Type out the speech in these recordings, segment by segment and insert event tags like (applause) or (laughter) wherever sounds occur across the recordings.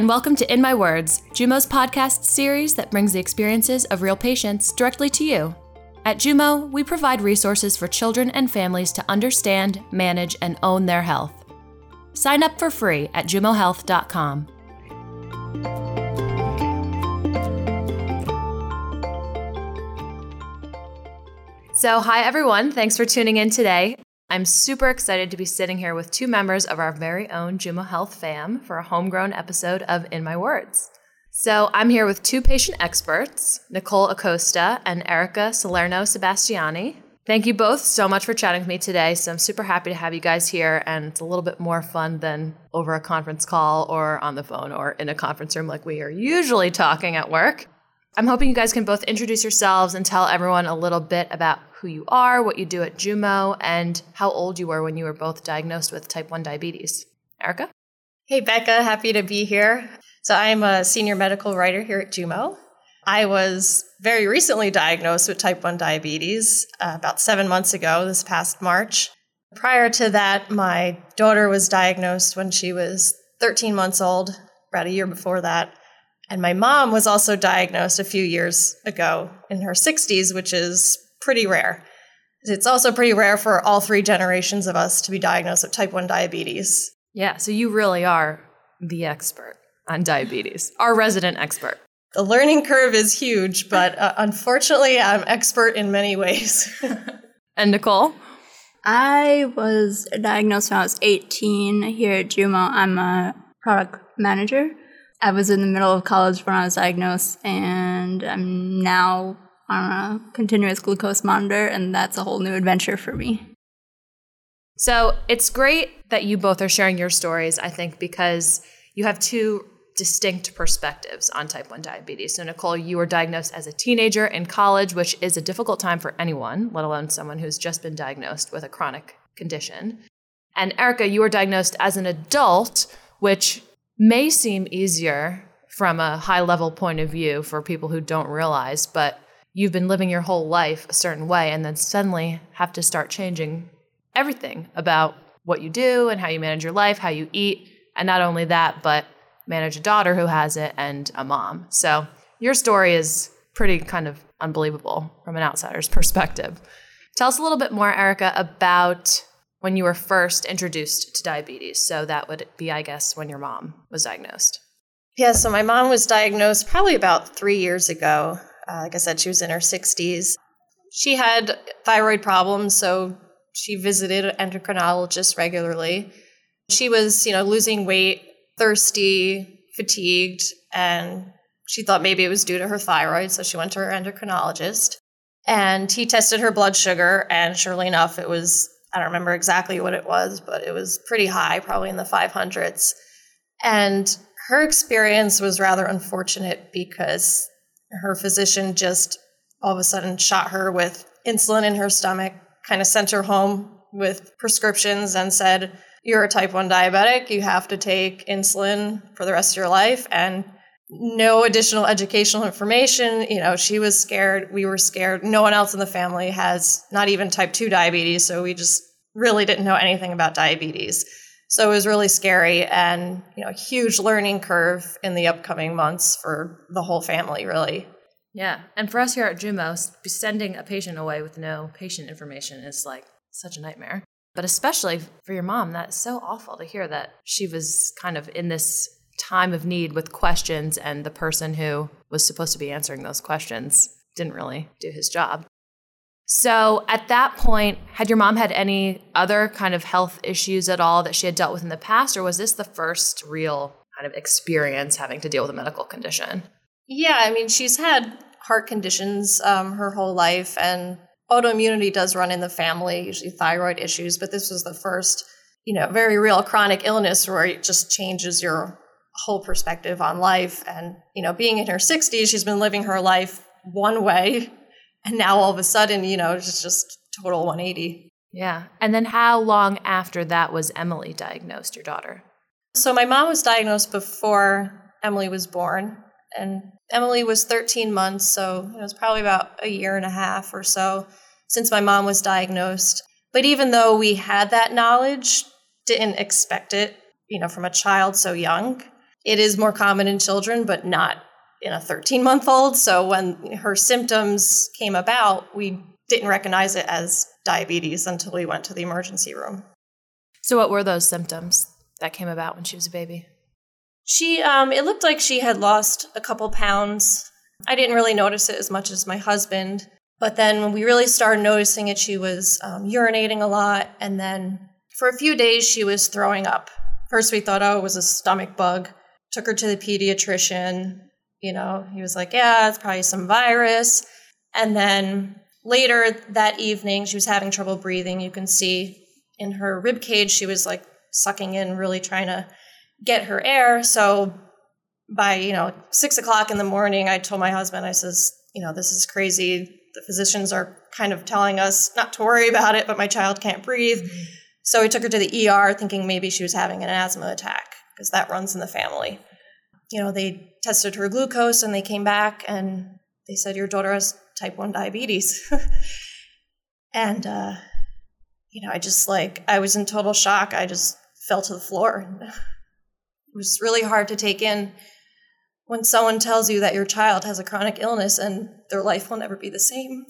and welcome to In My Words, Jumo's podcast series that brings the experiences of real patients directly to you. At Jumo, we provide resources for children and families to understand, manage, and own their health. Sign up for free at jumohealth.com. So, hi everyone. Thanks for tuning in today. I'm super excited to be sitting here with two members of our very own Jumo Health fam for a homegrown episode of In My Words. So, I'm here with two patient experts, Nicole Acosta and Erica Salerno Sebastiani. Thank you both so much for chatting with me today. So, I'm super happy to have you guys here, and it's a little bit more fun than over a conference call or on the phone or in a conference room like we are usually talking at work. I'm hoping you guys can both introduce yourselves and tell everyone a little bit about who you are, what you do at Jumo, and how old you were when you were both diagnosed with type 1 diabetes. Erica? Hey, Becca, happy to be here. So, I'm a senior medical writer here at Jumo. I was very recently diagnosed with type 1 diabetes uh, about seven months ago, this past March. Prior to that, my daughter was diagnosed when she was 13 months old, about a year before that. And my mom was also diagnosed a few years ago in her 60s, which is pretty rare. It's also pretty rare for all three generations of us to be diagnosed with type 1 diabetes. Yeah, so you really are the expert on diabetes, our resident expert. The learning curve is huge, but uh, unfortunately, I'm expert in many ways. (laughs) and Nicole? I was diagnosed when I was 18 here at Jumo. I'm a product manager. I was in the middle of college when I was diagnosed, and I'm now on a continuous glucose monitor, and that's a whole new adventure for me. So it's great that you both are sharing your stories, I think, because you have two distinct perspectives on type 1 diabetes. So, Nicole, you were diagnosed as a teenager in college, which is a difficult time for anyone, let alone someone who's just been diagnosed with a chronic condition. And Erica, you were diagnosed as an adult, which may seem easier from a high level point of view for people who don't realize, but you've been living your whole life a certain way and then suddenly have to start changing everything about what you do and how you manage your life, how you eat, and not only that, but manage a daughter who has it and a mom. So your story is pretty kind of unbelievable from an outsider's perspective. Tell us a little bit more, Erica, about when you were first introduced to diabetes. So that would be, I guess, when your mom was diagnosed. Yeah, so my mom was diagnosed probably about three years ago. Uh, like I said, she was in her 60s. She had thyroid problems, so she visited an endocrinologist regularly. She was, you know, losing weight, thirsty, fatigued, and she thought maybe it was due to her thyroid, so she went to her endocrinologist. And he tested her blood sugar, and surely enough, it was I don't remember exactly what it was, but it was pretty high, probably in the 500s. And her experience was rather unfortunate because her physician just all of a sudden shot her with insulin in her stomach, kind of sent her home with prescriptions and said, You're a type 1 diabetic. You have to take insulin for the rest of your life. And no additional educational information. You know, she was scared. We were scared. No one else in the family has not even type 2 diabetes. So we just really didn't know anything about diabetes. So it was really scary and, you know, huge learning curve in the upcoming months for the whole family, really. Yeah. And for us here at Jumo, sending a patient away with no patient information is like such a nightmare. But especially for your mom, that's so awful to hear that she was kind of in this time of need with questions and the person who was supposed to be answering those questions didn't really do his job. So at that point, had your mom had any other kind of health issues at all that she had dealt with in the past, or was this the first real kind of experience having to deal with a medical condition? Yeah, I mean, she's had heart conditions um, her whole life, and autoimmunity does run in the family, usually thyroid issues, but this was the first, you know, very real chronic illness where it just changes your whole perspective on life. And, you know, being in her 60s, she's been living her life one way. And now all of a sudden, you know, it's just total 180. Yeah. And then how long after that was Emily diagnosed, your daughter? So my mom was diagnosed before Emily was born. And Emily was 13 months, so it was probably about a year and a half or so since my mom was diagnosed. But even though we had that knowledge, didn't expect it, you know, from a child so young, It is more common in children, but not in a 13 month old. So when her symptoms came about, we didn't recognize it as diabetes until we went to the emergency room. So, what were those symptoms that came about when she was a baby? She, um, it looked like she had lost a couple pounds. I didn't really notice it as much as my husband. But then when we really started noticing it, she was um, urinating a lot. And then for a few days, she was throwing up. First, we thought, oh, it was a stomach bug. Took her to the pediatrician. You know, he was like, yeah, it's probably some virus. And then later that evening, she was having trouble breathing. You can see in her rib cage, she was like sucking in, really trying to get her air. So by, you know, six o'clock in the morning, I told my husband, I says, you know, this is crazy. The physicians are kind of telling us not to worry about it, but my child can't breathe. So we took her to the ER thinking maybe she was having an asthma attack because that runs in the family. You know, they tested her glucose and they came back and they said, Your daughter has type 1 diabetes. (laughs) and, uh, you know, I just like, I was in total shock. I just fell to the floor. (laughs) It was really hard to take in when someone tells you that your child has a chronic illness and their life will never be the same.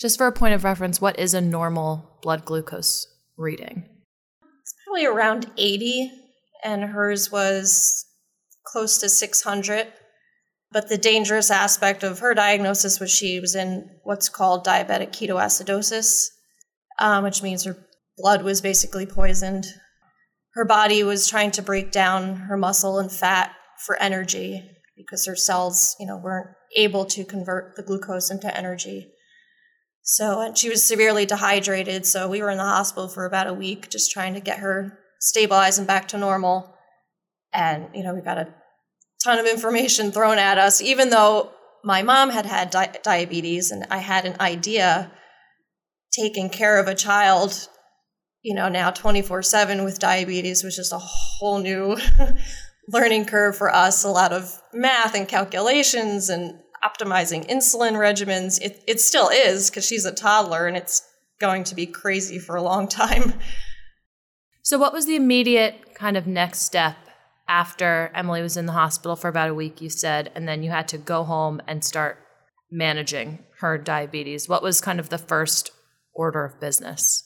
Just for a point of reference, what is a normal blood glucose reading? It's probably around 80, and hers was close to 600. But the dangerous aspect of her diagnosis was she was in what's called diabetic ketoacidosis, um, which means her blood was basically poisoned. Her body was trying to break down her muscle and fat for energy because her cells, you know, weren't able to convert the glucose into energy. So, and she was severely dehydrated. So, we were in the hospital for about a week just trying to get her stabilized and back to normal. And, you know, we got a ton of information thrown at us, even though my mom had had di- diabetes and I had an idea taking care of a child, you know, now 24 7 with diabetes was just a whole new (laughs) learning curve for us, a lot of math and calculations and optimizing insulin regimens. It, it still is because she's a toddler and it's going to be crazy for a long (laughs) time. So, what was the immediate kind of next step after Emily was in the hospital for about a week, you said, and then you had to go home and start managing her diabetes? What was kind of the first order of business?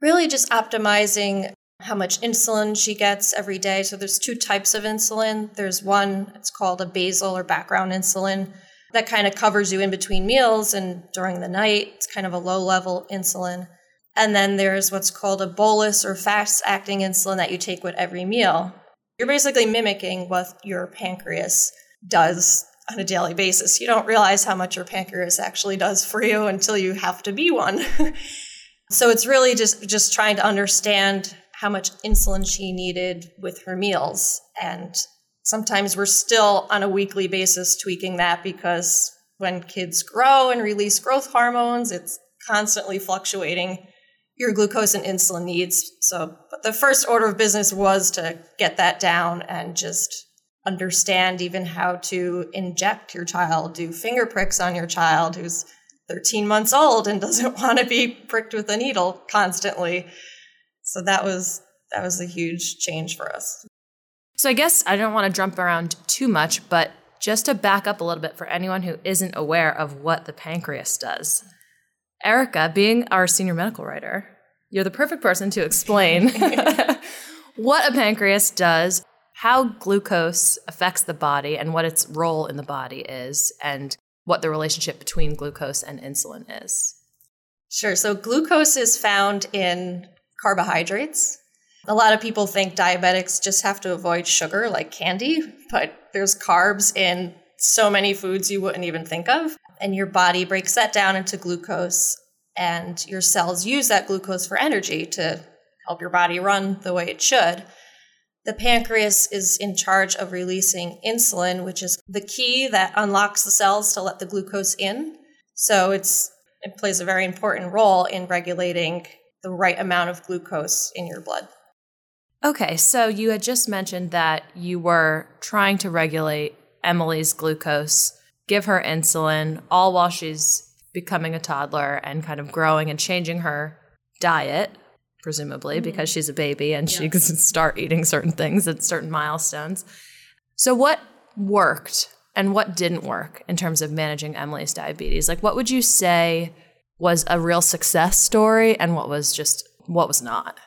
Really, just optimizing how much insulin she gets every day. So there's two types of insulin. There's one, it's called a basal or background insulin that kind of covers you in between meals and during the night. It's kind of a low level insulin. And then there's what's called a bolus or fast acting insulin that you take with every meal. You're basically mimicking what your pancreas does on a daily basis. You don't realize how much your pancreas actually does for you until you have to be one. (laughs) so it's really just just trying to understand how much insulin she needed with her meals. And sometimes we're still on a weekly basis tweaking that because when kids grow and release growth hormones, it's constantly fluctuating your glucose and insulin needs. So, the first order of business was to get that down and just understand even how to inject your child, do finger pricks on your child who's 13 months old and (laughs) doesn't want to be pricked with a needle constantly. So that was that was a huge change for us. So I guess I don't want to jump around too much, but just to back up a little bit for anyone who isn't aware of what the pancreas does. Erica, being our senior medical writer, you're the perfect person to explain (laughs) what a pancreas does, how glucose affects the body, and what its role in the body is, and what the relationship between glucose and insulin is. Sure. So, glucose is found in carbohydrates. A lot of people think diabetics just have to avoid sugar like candy, but there's carbs in so many foods you wouldn't even think of. And your body breaks that down into glucose, and your cells use that glucose for energy to help your body run the way it should. The pancreas is in charge of releasing insulin, which is the key that unlocks the cells to let the glucose in. So it's it plays a very important role in regulating the right amount of glucose in your blood. Okay, so you had just mentioned that you were trying to regulate Emily's glucose, give her insulin, all while she's becoming a toddler and kind of growing and changing her diet. presumably, mm-hmm. because she's a baby and yeah. she can (laughs) start eating certain things at certain milestones. So, what worked and what didn't work in terms of managing Emily's diabetes? Like, what would you say was a real success story and what was just what was not?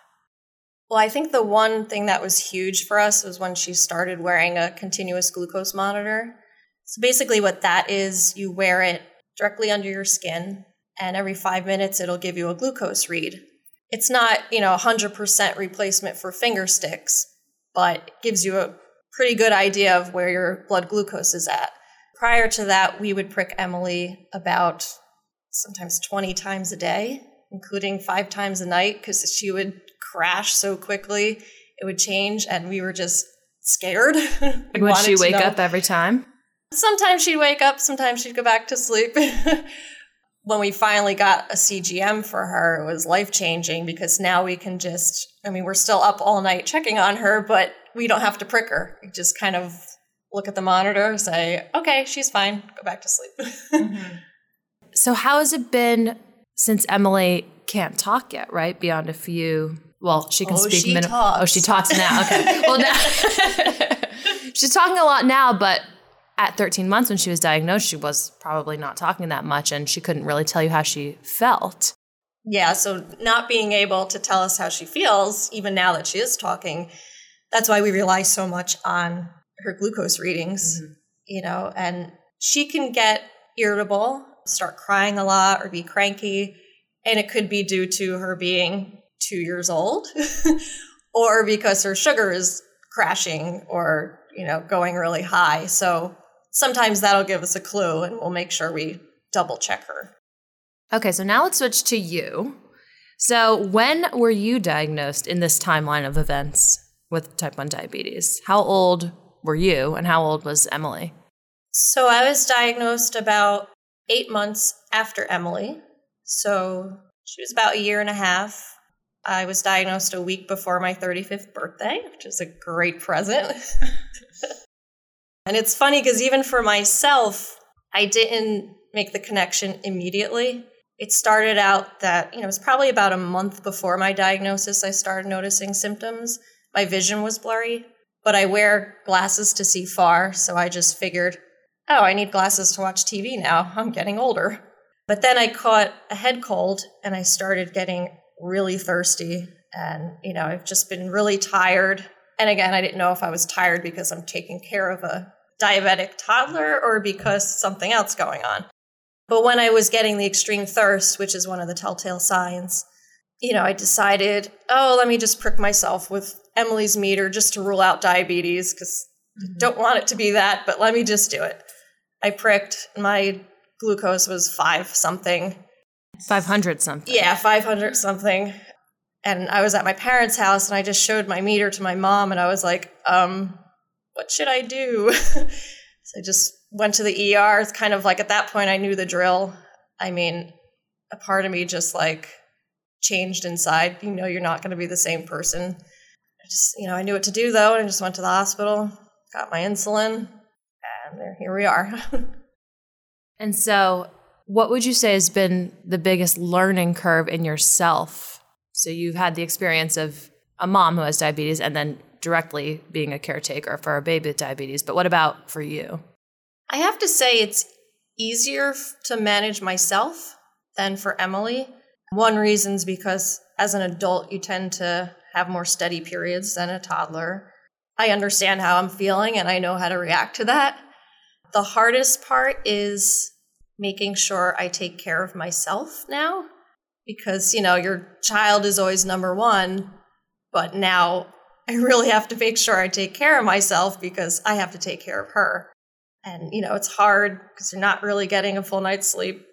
Well, I think the one thing that was huge for us was when she started wearing a continuous glucose monitor. So basically, what that is, you wear it directly under your skin, and every five minutes it'll give you a glucose read. It's not, you know, 100% replacement for finger sticks, but it gives you a pretty good idea of where your blood glucose is at. Prior to that, we would prick Emily about sometimes 20 times a day, including five times a night, because she would crash so quickly, it would change, and we were just scared. (laughs) would she wake up every time? Sometimes she'd wake up, sometimes she'd go back to sleep. (laughs) when we finally got a CGM for her, it was life changing because now we can just, I mean, we're still up all night checking on her, but we don't have to prick her. We just kind of look at the monitor, say, okay, she's fine, go back to sleep. (laughs) mm-hmm. So, how has it been since Emily can't talk yet, right? Beyond a few, well, she can oh, speak. She talks. Oh, she talks now. Okay. (laughs) well, now she's talking a lot now, but at 13 months when she was diagnosed, she was probably not talking that much and she couldn't really tell you how she felt. Yeah, so not being able to tell us how she feels, even now that she is talking, that's why we rely so much on her glucose readings, mm-hmm. you know, and she can get irritable, start crying a lot, or be cranky. And it could be due to her being two years old (laughs) or because her sugar is crashing or, you know, going really high. So sometimes that'll give us a clue and we'll make sure we double check her. Okay, so now let's switch to you. So, when were you diagnosed in this timeline of events with type 1 diabetes? How old were you and how old was Emily? So, I was diagnosed about eight months after Emily. So, she was about a year and a half. I was diagnosed a week before my 35th birthday, which is a great present. (laughs) And it's funny because even for myself, I didn't make the connection immediately. It started out that, you know, it was probably about a month before my diagnosis, I started noticing symptoms. My vision was blurry, but I wear glasses to see far. So I just figured, oh, I need glasses to watch TV now. I'm getting older. But then I caught a head cold and I started getting really thirsty. And, you know, I've just been really tired. And again, I didn't know if I was tired because I'm taking care of a diabetic toddler or because something else going on. But when I was getting the extreme thirst, which is one of the telltale signs, you know, I decided, oh, let me just prick myself with Emily's meter just to rule out diabetes because mm-hmm. don't want it to be that, but let me just do it. I pricked, my glucose was five something. 500 something. Yeah, 500 something. And I was at my parents' house and I just showed my meter to my mom and I was like, um, what should I do? (laughs) so I just went to the ER. It's kind of like at that point I knew the drill. I mean, a part of me just like changed inside. You know, you're not going to be the same person. I just, you know, I knew what to do though, and I just went to the hospital, got my insulin, and there, here we are. (laughs) and so, what would you say has been the biggest learning curve in yourself? So, you've had the experience of a mom who has diabetes and then directly being a caretaker for a baby with diabetes, but what about for you? I have to say it's easier to manage myself than for Emily. One reason is because as an adult, you tend to have more steady periods than a toddler. I understand how I'm feeling and I know how to react to that. The hardest part is making sure I take care of myself now because, you know, your child is always number one, but now I really have to make sure I take care of myself because I have to take care of her. And, you know, it's hard because you're not really getting a full night's sleep.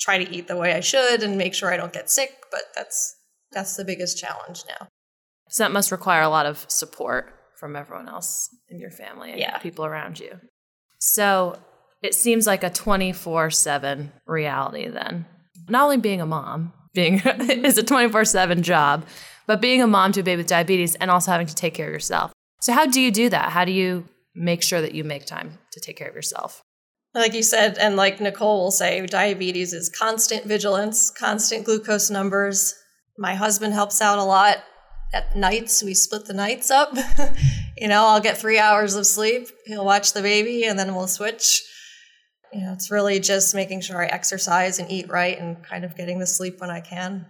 Try to eat the way I should and make sure I don't get sick, but that's that's the biggest challenge now. So that must require a lot of support from everyone else in your family and yeah. people around you. So it seems like a 24 7 reality then. Not only being a mom, being (laughs) is a 24 7 job, but being a mom to a baby with diabetes and also having to take care of yourself. So, how do you do that? How do you make sure that you make time to take care of yourself? Like you said, and like Nicole will say, diabetes is constant vigilance, constant glucose numbers. My husband helps out a lot at nights. We split the nights up. (laughs) you know, I'll get three hours of sleep. He'll watch the baby and then we'll switch. You know, it's really just making sure I exercise and eat right and kind of getting the sleep when I can.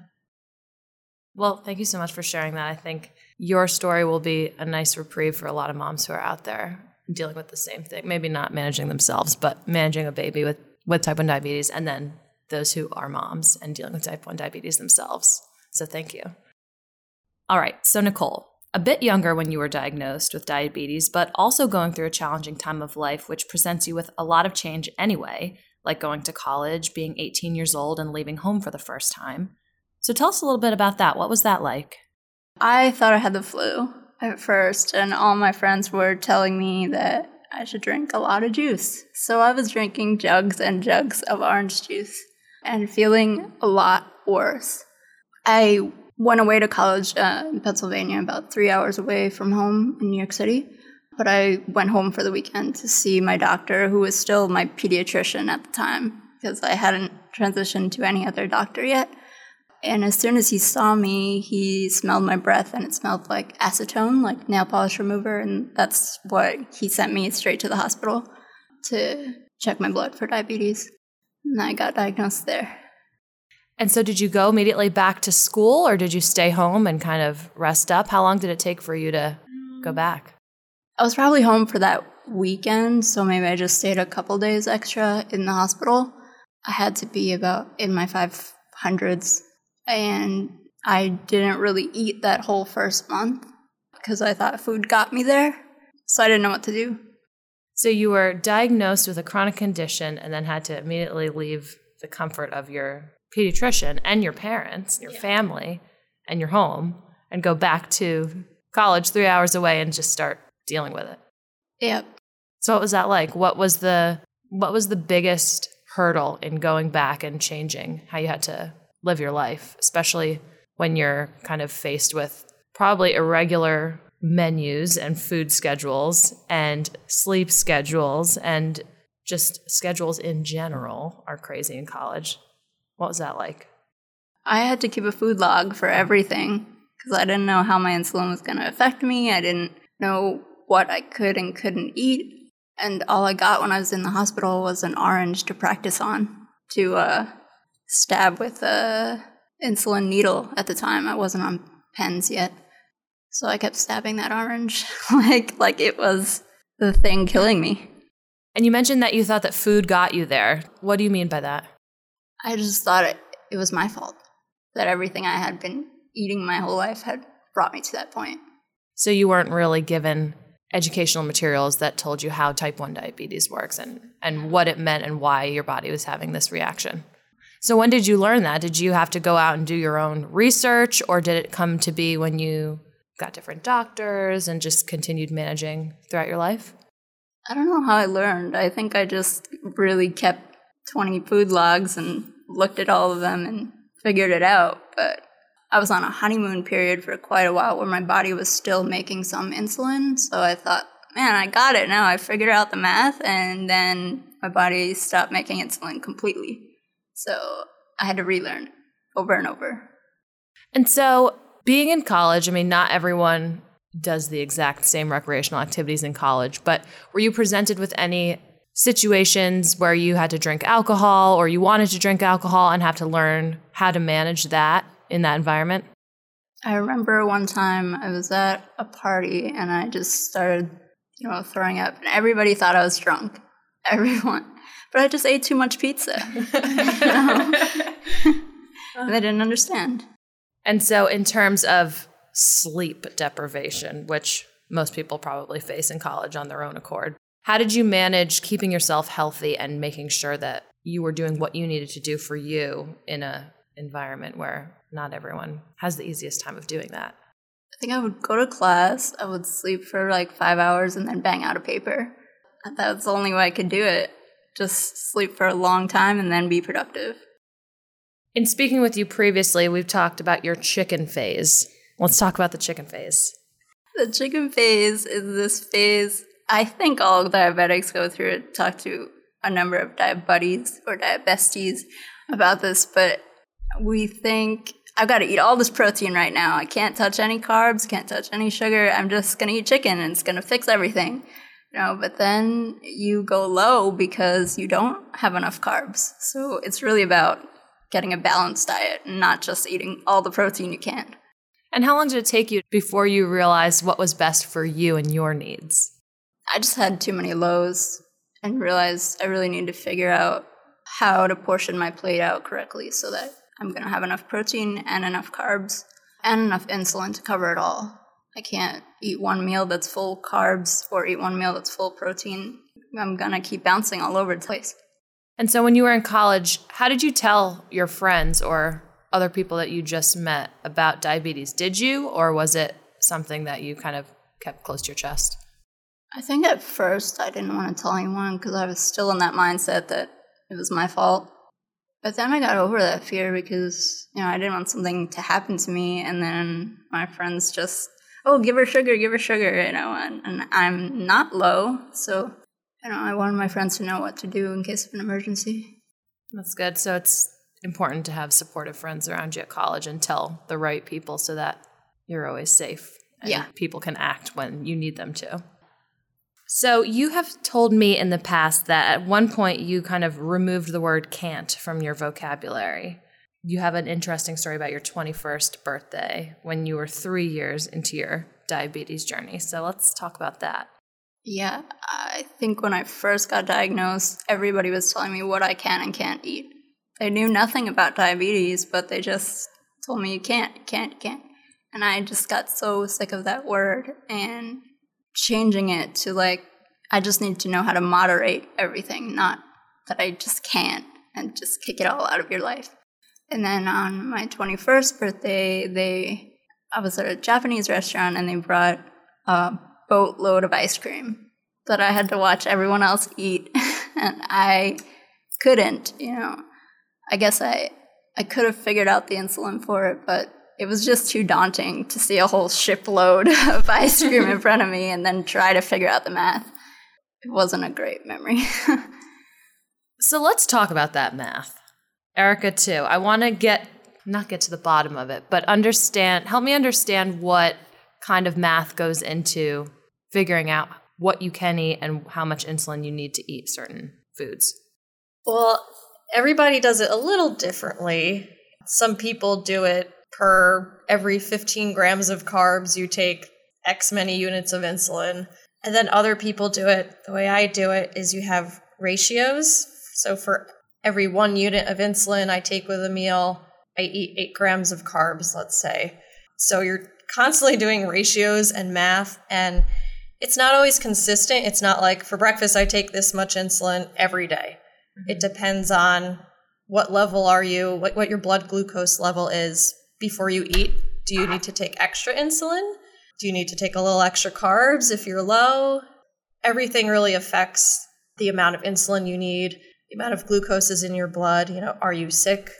Well, thank you so much for sharing that. I think your story will be a nice reprieve for a lot of moms who are out there dealing with the same thing. Maybe not managing themselves, but managing a baby with, with type 1 diabetes, and then those who are moms and dealing with type 1 diabetes themselves. So thank you. All right, so Nicole, a bit younger when you were diagnosed with diabetes, but also going through a challenging time of life, which presents you with a lot of change anyway, like going to college, being 18 years old, and leaving home for the first time. So tell us a little bit about that. What was that like? I thought I had the flu at first, and all my friends were telling me that I should drink a lot of juice. So I was drinking jugs and jugs of orange juice and feeling a lot worse. I went away to college uh, in Pennsylvania, about three hours away from home in New York City. But I went home for the weekend to see my doctor, who was still my pediatrician at the time, because I hadn't transitioned to any other doctor yet. And as soon as he saw me, he smelled my breath and it smelled like acetone, like nail polish remover. And that's what he sent me straight to the hospital to check my blood for diabetes. And I got diagnosed there. And so, did you go immediately back to school or did you stay home and kind of rest up? How long did it take for you to go mm. back? I was probably home for that weekend, so maybe I just stayed a couple days extra in the hospital. I had to be about in my 500s and I didn't really eat that whole first month because I thought food got me there. So I didn't know what to do. So you were diagnosed with a chronic condition and then had to immediately leave the comfort of your pediatrician and your parents, your yeah. family, and your home and go back to college 3 hours away and just start dealing with it. Yep. So what was that like? What was the what was the biggest hurdle in going back and changing how you had to live your life, especially when you're kind of faced with probably irregular menus and food schedules and sleep schedules and just schedules in general are crazy in college. What was that like? I had to keep a food log for everything because I didn't know how my insulin was going to affect me. I didn't know what I could and couldn't eat. And all I got when I was in the hospital was an orange to practice on to uh, stab with a insulin needle at the time. I wasn't on pens yet. So I kept stabbing that orange (laughs) like like it was the thing killing me. And you mentioned that you thought that food got you there. What do you mean by that? I just thought it, it was my fault that everything I had been eating my whole life had brought me to that point. So you weren't really given educational materials that told you how type 1 diabetes works and, and what it meant and why your body was having this reaction. So when did you learn that? Did you have to go out and do your own research or did it come to be when you got different doctors and just continued managing throughout your life? I don't know how I learned. I think I just really kept 20 food logs and looked at all of them and figured it out. But I was on a honeymoon period for quite a while where my body was still making some insulin. So I thought, man, I got it now. I figured out the math. And then my body stopped making insulin completely. So I had to relearn over and over. And so, being in college, I mean, not everyone does the exact same recreational activities in college, but were you presented with any situations where you had to drink alcohol or you wanted to drink alcohol and have to learn how to manage that in that environment? I remember one time I was at a party and I just started, you know, throwing up, and everybody thought I was drunk. (laughs) Everyone but I just ate too much pizza. (laughs) and they didn't understand. And so, in terms of sleep deprivation, which most people probably face in college on their own accord, how did you manage keeping yourself healthy and making sure that you were doing what you needed to do for you in a environment where not everyone has the easiest time of doing that? I think I would go to class, I would sleep for like five hours and then bang out a paper. That was the only way I could do it just sleep for a long time and then be productive. In speaking with you previously, we've talked about your chicken phase. Let's talk about the chicken phase. The chicken phase is this phase I think all diabetics go through it. Talk to a number of diabuddies or diabesties about this, but we think I've got to eat all this protein right now. I can't touch any carbs, can't touch any sugar. I'm just going to eat chicken and it's going to fix everything. Know, but then you go low because you don't have enough carbs. So it's really about getting a balanced diet and not just eating all the protein you can. And how long did it take you before you realized what was best for you and your needs? I just had too many lows and realized I really need to figure out how to portion my plate out correctly so that I'm going to have enough protein and enough carbs and enough insulin to cover it all. I can't eat one meal that's full carbs or eat one meal that's full protein. I'm going to keep bouncing all over the place. And so when you were in college, how did you tell your friends or other people that you just met about diabetes? Did you, or was it something that you kind of kept close to your chest? I think at first I didn't want to tell anyone because I was still in that mindset that it was my fault. But then I got over that fear because, you know, I didn't want something to happen to me. And then my friends just, oh, give her sugar, give her sugar, you know, and, and I'm not low. So, you know, I wanted my friends to know what to do in case of an emergency. That's good. So it's important to have supportive friends around you at college and tell the right people so that you're always safe. And Yeah. People can act when you need them to. So you have told me in the past that at one point you kind of removed the word can't from your vocabulary. You have an interesting story about your 21st birthday when you were three years into your diabetes journey. So let's talk about that. Yeah, I think when I first got diagnosed, everybody was telling me what I can and can't eat. They knew nothing about diabetes, but they just told me you can't, can't, can't. And I just got so sick of that word and changing it to like, I just need to know how to moderate everything, not that I just can't and just kick it all out of your life. And then on my 21st birthday, they, I was at a Japanese restaurant and they brought a boatload of ice cream that I had to watch everyone else eat. (laughs) and I couldn't, you know. I guess I, I could have figured out the insulin for it, but it was just too daunting to see a whole shipload (laughs) of ice cream in front of me and then try to figure out the math. It wasn't a great memory. (laughs) So let's talk about that math. Erica, too. I want to get, not get to the bottom of it, but understand, help me understand what kind of math goes into figuring out what you can eat and how much insulin you need to eat certain foods. Well, everybody does it a little differently. Some people do it per every 15 grams of carbs, you take X many units of insulin. And then other people do it the way I do it is you have ratios. So for every one unit of insulin I take with a meal, I eat eight grams of carbs, let's say. So you're constantly doing ratios and math, and it's not always consistent. It's not like for breakfast I take this much insulin every day. Mm-hmm. It depends on what level are you, what, what your blood glucose level is before you eat. Do you need to take extra insulin? Do you need to take a little extra carbs if you're low? Everything really affects the amount of insulin you need, the amount of glucose is in your blood. You know, are you sick?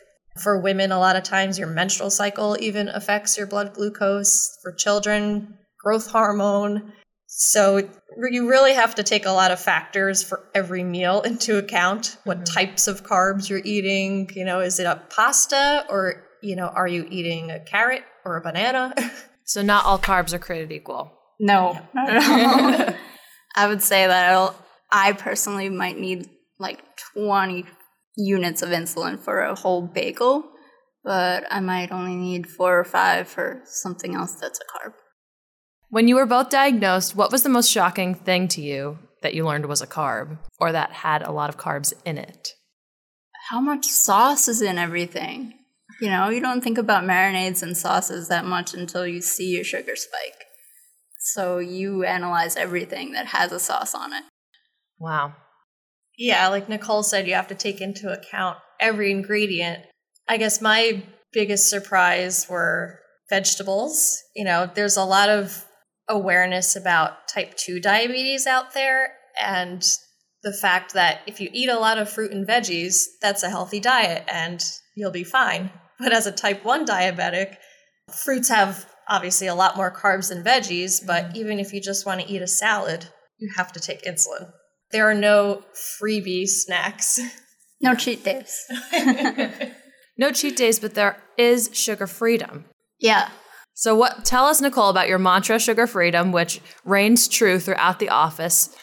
For women, a lot of times your menstrual cycle even affects your blood glucose. For children, growth hormone. So you really have to take a lot of factors for every meal (laughs) into account. What types of carbs you're eating? You know, is it a pasta or, you know, are you eating a carrot or a banana? (laughs) So not all carbs are created equal. No, not at all. (laughs) I would say that I'll, I personally might need like 20 units of insulin for a whole bagel, but I might only need four or five for something else that's a carb. When you were both diagnosed, what was the most shocking thing to you that you learned was a carb or that had a lot of carbs in it? How much sauce is in everything? You know, you don't think about marinades and sauces that much until you see your sugar spike. So you analyze everything that has a sauce on it. Wow. Yeah, like Nicole said, you have to take into account every ingredient. I guess my biggest surprise were vegetables. You know, there's a lot of awareness about type 2 diabetes out there, and the fact that if you eat a lot of fruit and veggies, that's a healthy diet and you'll be fine. But as a type 1 diabetic, fruits have obviously a lot more carbs than veggies, but mm-hmm. even if you just want to eat a salad, you have to take insulin. There are no freebie snacks. No cheat days. (laughs) No cheat days, but there is sugar freedom. Yeah. So what tell us Nicole about your mantra sugar freedom which reigns true throughout the office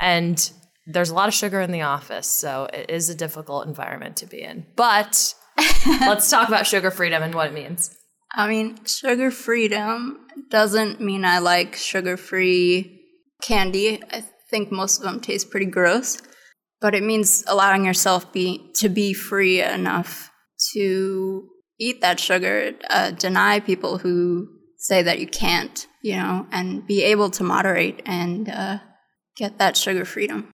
and there's a lot of sugar in the office, so it is a difficult environment to be in. But (laughs) let's talk about sugar freedom and what it means. I mean, sugar freedom doesn't mean I like sugar free candy. I think most of them taste pretty gross. But it means allowing yourself be to be free enough to eat that sugar, uh, deny people who say that you can't, you know, and be able to moderate and uh, get that sugar freedom.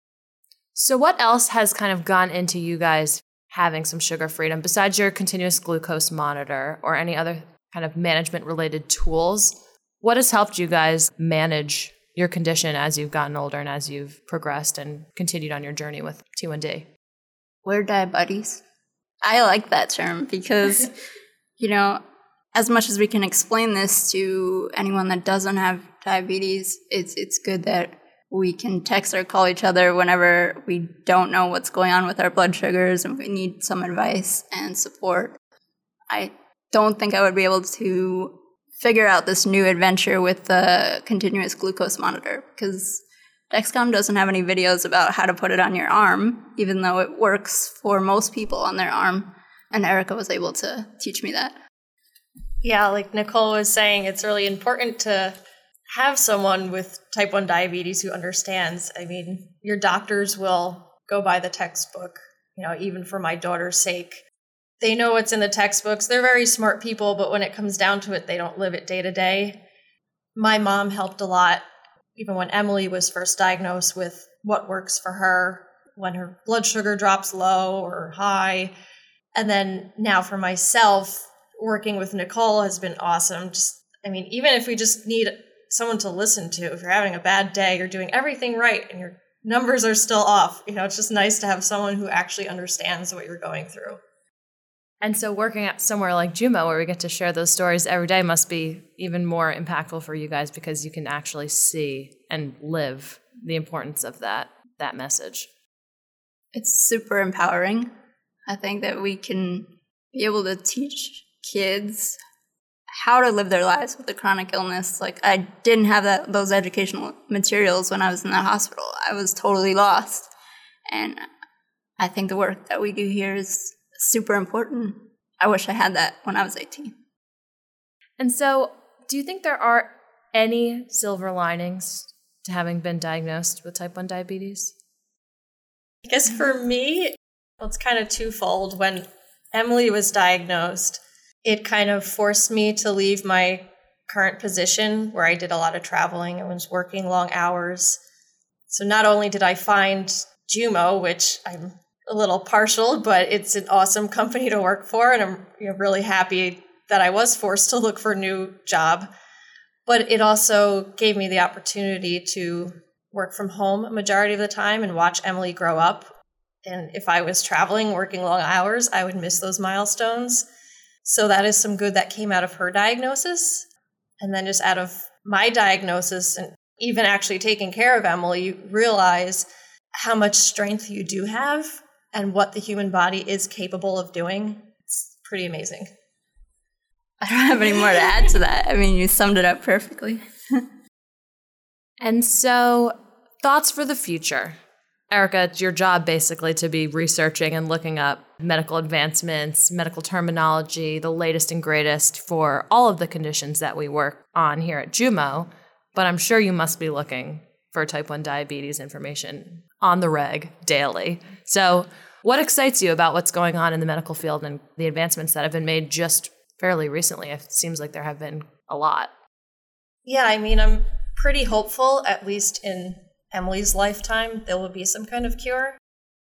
So, what else has kind of gone into you guys having some sugar freedom besides your continuous glucose monitor or any other kind of management related tools? What has helped you guys manage your condition as you've gotten older and as you've progressed and continued on your journey with T1D? We're diabesties. I like that term because, (laughs) you know, as much as we can explain this to anyone that doesn't have diabetes, it's it's good that we can text or call each other whenever we don't know what's going on with our blood sugars and we need some advice and support. I don't think I would be able to figure out this new adventure with the continuous glucose monitor because Dexcom doesn't have any videos about how to put it on your arm, even though it works for most people on their arm. And Erica was able to teach me that. Yeah, like Nicole was saying, it's really important to have someone with type 1 diabetes who understands. I mean, your doctors will go by the textbook, you know, even for my daughter's sake. They know what's in the textbooks. They're very smart people, but when it comes down to it, they don't live it day to day. My mom helped a lot, even when Emily was first diagnosed with what works for her when her blood sugar drops low or high. And then now for myself, working with Nicole has been awesome. Just, I mean, even if we just need someone to listen to. If you're having a bad day, you're doing everything right and your numbers are still off. You know, it's just nice to have someone who actually understands what you're going through. And so, working at somewhere like Jumo, where we get to share those stories every day, must be even more impactful for you guys because you can actually see and live the importance of that that message. It's super empowering. I think that we can be able to teach kids how to live their lives with a chronic illness. Like I didn't have that those educational materials when I was in the hospital. I was totally lost. And I think the work that we do here is super important. I wish I had that when I was 18. And so, do you think there are any silver linings to having been diagnosed with type 1 diabetes? I guess for me, well, it's kind of twofold. When Emily was diagnosed, it kind of forced me to leave my current position where I did a lot of traveling and was working long hours. So not only did I find Jumo, which I'm a little partial, but it's an awesome company to work for, and I'm you know, really happy that I was forced to look for a new job. But it also gave me the opportunity to work from home a majority of the time and watch Emily grow up. And if I was traveling, working long hours, I would miss those milestones. So that is some good that came out of her diagnosis. And then just out of my diagnosis and even actually taking care of Emily, you realize how much strength you do have and what the human body is capable of doing. It's pretty amazing. I don't have any more to add to that. I mean, you summed it up perfectly. (laughs) and so, thoughts for the future. Erica, it's your job basically to be researching and looking up medical advancements, medical terminology, the latest and greatest for all of the conditions that we work on here at Jumo. But I'm sure you must be looking for type 1 diabetes information on the reg daily. So, what excites you about what's going on in the medical field and the advancements that have been made just fairly recently? It seems like there have been a lot. Yeah, I mean, I'm pretty hopeful, at least in Emily's lifetime, there will be some kind of cure.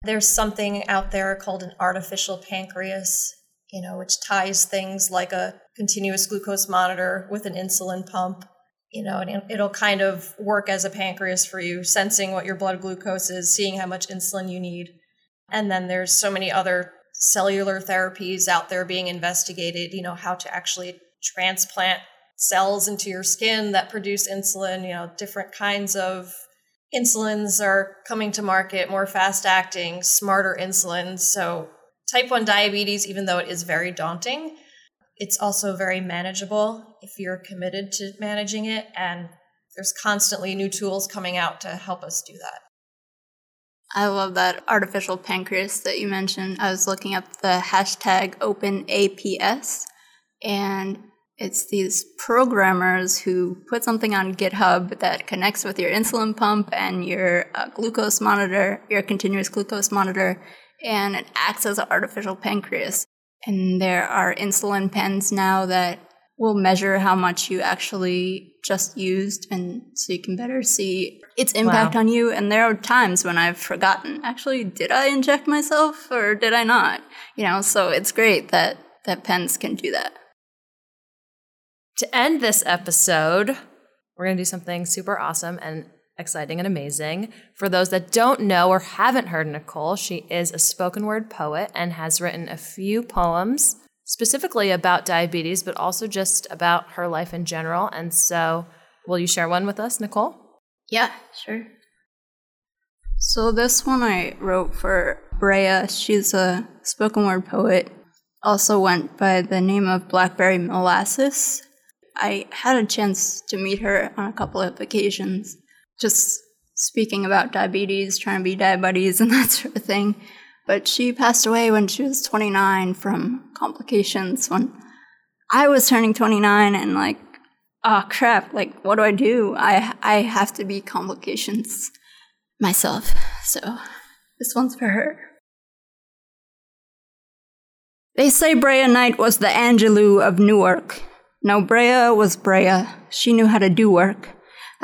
There's something out there called an artificial pancreas, you know, which ties things like a continuous glucose monitor with an insulin pump, you know, and it'll kind of work as a pancreas for you, sensing what your blood glucose is, seeing how much insulin you need. And then there's so many other cellular therapies out there being investigated, you know, how to actually transplant cells into your skin that produce insulin, you know, different kinds of insulins are coming to market, more fast acting, smarter insulins. So Type 1 diabetes, even though it is very daunting, it's also very manageable if you're committed to managing it. And there's constantly new tools coming out to help us do that. I love that artificial pancreas that you mentioned. I was looking up the hashtag OpenAPS, and it's these programmers who put something on GitHub that connects with your insulin pump and your uh, glucose monitor, your continuous glucose monitor, and it acts as an artificial pancreas. And there are insulin pens now that will measure how much you actually just used and so you can better see its impact wow. on you and there are times when i've forgotten actually did i inject myself or did i not you know so it's great that that pens can do that to end this episode we're going to do something super awesome and exciting and amazing. For those that don't know or haven't heard Nicole, she is a spoken word poet and has written a few poems specifically about diabetes, but also just about her life in general. And so, will you share one with us, Nicole? Yeah, sure. So, this one I wrote for Brea. She's a spoken word poet, also went by the name of Blackberry Molasses. I had a chance to meet her on a couple of occasions, just speaking about diabetes, trying to be diabetes, and (laughs) that sort of thing. But she passed away when she was 29 from complications when I was turning 29 and like, oh crap, like what do I do? I I have to be complications myself. So this one's for her. They say Brea Knight was the Angelou of Newark. No, Brea was Brea. She knew how to do work.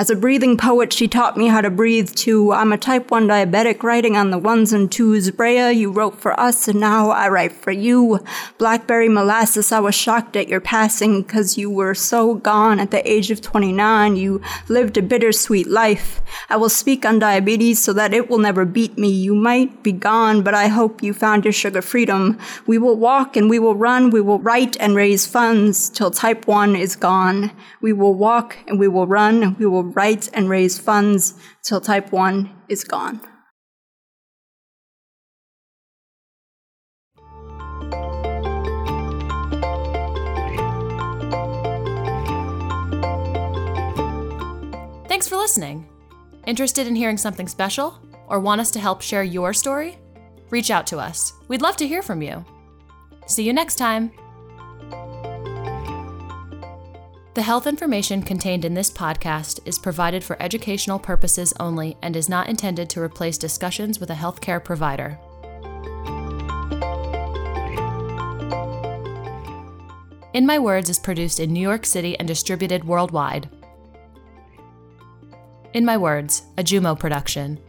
As a breathing poet, she taught me how to breathe too. I'm a type 1 diabetic writing on the ones and twos. Brea, you wrote for us, and now I write for you. Blackberry molasses, I was shocked at your passing because you were so gone at the age of 29. You lived a bittersweet life. I will speak on diabetes so that it will never beat me. You might be gone, but I hope you found your sugar freedom. We will walk and we will run. We will write and raise funds till type 1 is gone. We will walk and we will run and we will write and raise funds till type 1 is gone. Thanks for listening. Interested in hearing something special? Or want us to help share your story? Reach out to us. We'd love to hear from you. See you next time. The health information contained in this podcast is provided for educational purposes only and is not intended to replace discussions with a healthcare provider. In My Words is produced in New York City and distributed worldwide. In My Words, a Jumo production.